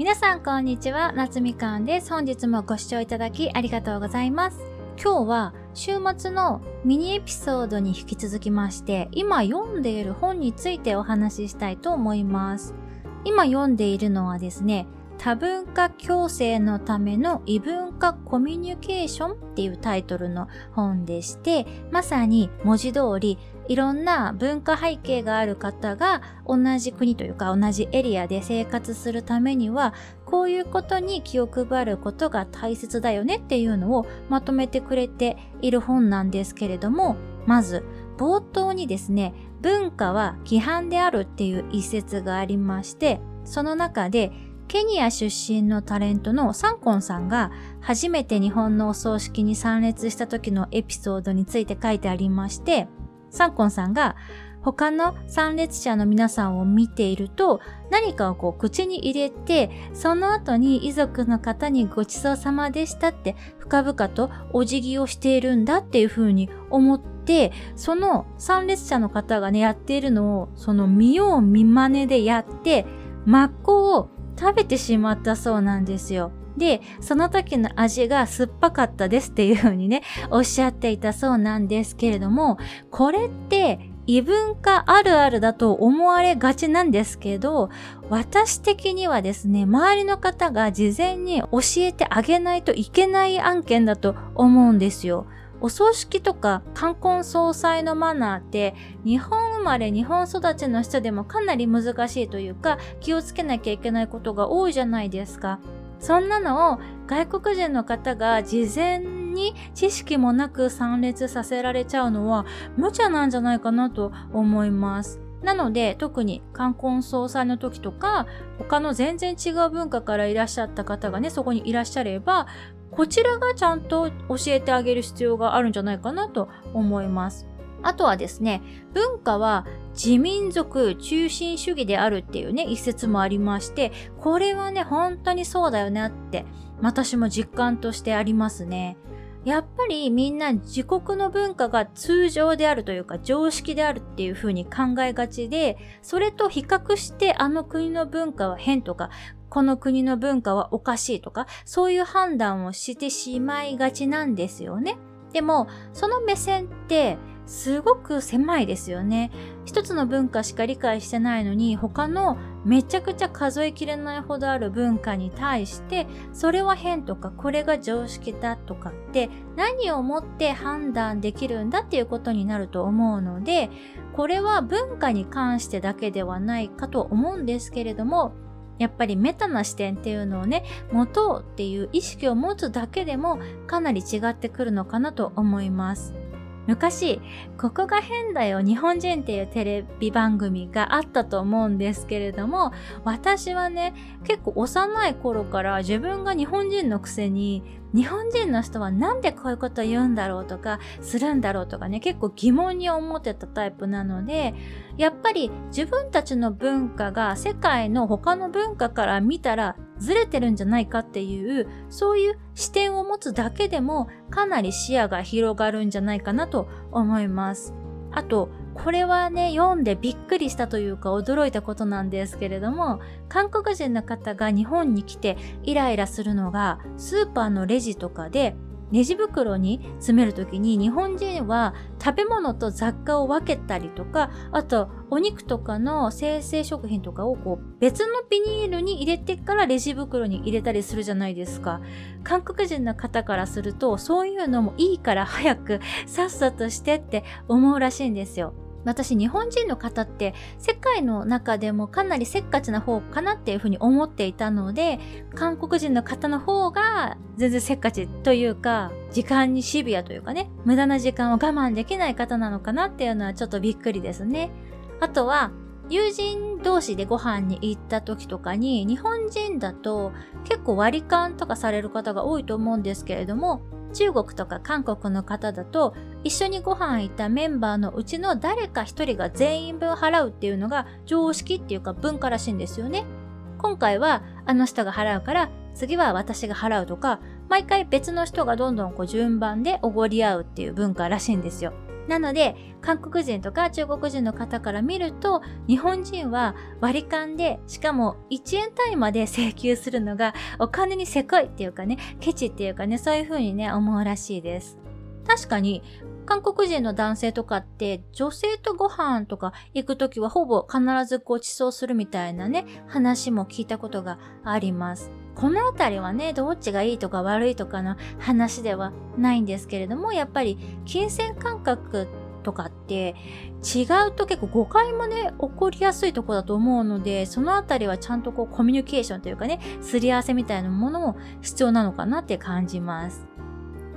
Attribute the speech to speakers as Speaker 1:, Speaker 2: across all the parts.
Speaker 1: 皆さんこんにちは、夏みかんです。本日もご視聴いただきありがとうございます。今日は週末のミニエピソードに引き続きまして、今読んでいる本についてお話ししたいと思います。今読んでいるのはですね、多文化共生のための異文化コミュニケーションっていうタイトルの本でして、まさに文字通りいろんな文化背景がある方が同じ国というか同じエリアで生活するためにはこういうことに気を配ることが大切だよねっていうのをまとめてくれている本なんですけれどもまず冒頭にですね文化は規範であるっていう一節がありましてその中でケニア出身のタレントのサンコンさんが初めて日本のお葬式に参列した時のエピソードについて書いてありまして、サンコンさんが他の参列者の皆さんを見ていると何かをこう口に入れてその後に遺族の方にごちそうさまでしたって深々とお辞儀をしているんだっていうふうに思ってその参列者の方がねやっているのをその見よう見真似でやって真っ向を食べてしまったそうなんですよ。で、その時の味が酸っぱかったですっていう風にね、おっしゃっていたそうなんですけれども、これって異文化あるあるだと思われがちなんですけど、私的にはですね、周りの方が事前に教えてあげないといけない案件だと思うんですよ。お葬式とか冠婚葬祭のマナーって日本生まれ日本育ちの人でもかなり難しいというか気をつけなきゃいけないことが多いじゃないですか。そんなのを外国人の方が事前に知識もなく参列させられちゃうのは無茶なんじゃないかなと思います。なので特に冠婚葬祭の時とか他の全然違う文化からいらっしゃった方がねそこにいらっしゃればこちらがちゃんと教えてあげる必要があるんじゃないかなと思います。あとはですね、文化は自民族中心主義であるっていうね、一説もありまして、これはね、本当にそうだよねって、私も実感としてありますね。やっぱりみんな自国の文化が通常であるというか常識であるっていう風に考えがちで、それと比較してあの国の文化は変とか、この国の文化はおかしいとか、そういう判断をしてしまいがちなんですよね。でも、その目線ってすごく狭いですよね。一つの文化しか理解してないのに、他のめちゃくちゃ数えきれないほどある文化に対して、それは変とか、これが常識だとかって何をもって判断できるんだっていうことになると思うので、これは文化に関してだけではないかと思うんですけれども、やっぱりメタな視点っていうのをね、持とうっていう意識を持つだけでもかなり違ってくるのかなと思います。昔、ここが変だよ日本人っていうテレビ番組があったと思うんですけれども、私はね、結構幼い頃から自分が日本人のくせに日本人の人はなんでこういうこと言うんだろうとか、するんだろうとかね、結構疑問に思ってたタイプなので、やっぱり自分たちの文化が世界の他の文化から見たらずれてるんじゃないかっていう、そういう視点を持つだけでもかなり視野が広がるんじゃないかなと思います。あと、これはね、読んでびっくりしたというか驚いたことなんですけれども、韓国人の方が日本に来てイライラするのが、スーパーのレジとかでレジ袋に詰めるときに日本人は食べ物と雑貨を分けたりとか、あとお肉とかの生成食品とかをこう別のビニールに入れてからレジ袋に入れたりするじゃないですか。韓国人の方からするとそういうのもいいから早くさっさとしてって思うらしいんですよ。私日本人の方って世界の中でもかなりせっかちな方かなっていうふうに思っていたので韓国人の方の方が全然せっかちというか時間にシビアというかね無駄な時間を我慢できない方なのかなっていうのはちょっとびっくりですね。あとは友人同士でご飯に行った時とかに日本人だと結構割り勘とかされる方が多いと思うんですけれども中国とか韓国の方だと一緒にご飯行ったメンバーのうちの誰か一人が全員分払うっていうのが常識っていうか文化らしいんですよね。今回はあの人が払うから次は私が払うとか毎回別の人がどんどんこう順番でおごり合うっていう文化らしいんですよ。なので、韓国人とか中国人の方から見ると、日本人は割り勘で、しかも1円単位まで請求するのがお金にせこいっていうかね、ケチっていうかね、そういう風にね、思うらしいです。確かに、韓国人の男性とかって女性とご飯とか行くときはほぼ必ずご馳走するみたいなね、話も聞いたことがあります。このあたりはね、どっちがいいとか悪いとかの話ではないんですけれども、やっぱり金銭感覚とかって違うと結構誤解もね、起こりやすいとこだと思うので、そのあたりはちゃんとこうコミュニケーションというかね、すり合わせみたいなものも必要なのかなって感じます。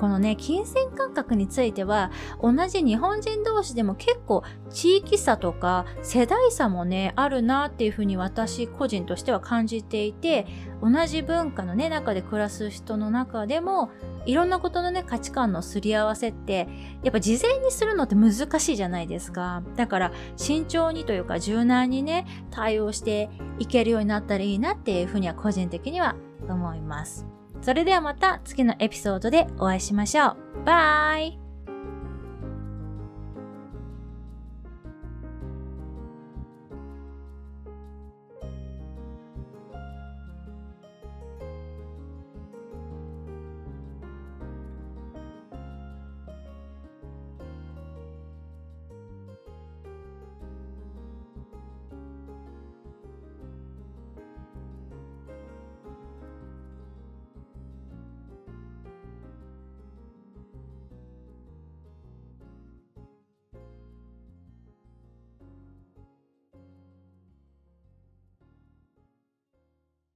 Speaker 1: このね、金銭感覚については、同じ日本人同士でも結構地域差とか世代差もね、あるなっていうふうに私個人としては感じていて、同じ文化のね、中で暮らす人の中でも、いろんなことのね、価値観のすり合わせって、やっぱ事前にするのって難しいじゃないですか。だから、慎重にというか柔軟にね、対応していけるようになったらいいなっていうふうには個人的には思います。それではまた次のエピソードでお会いしましょう。バイ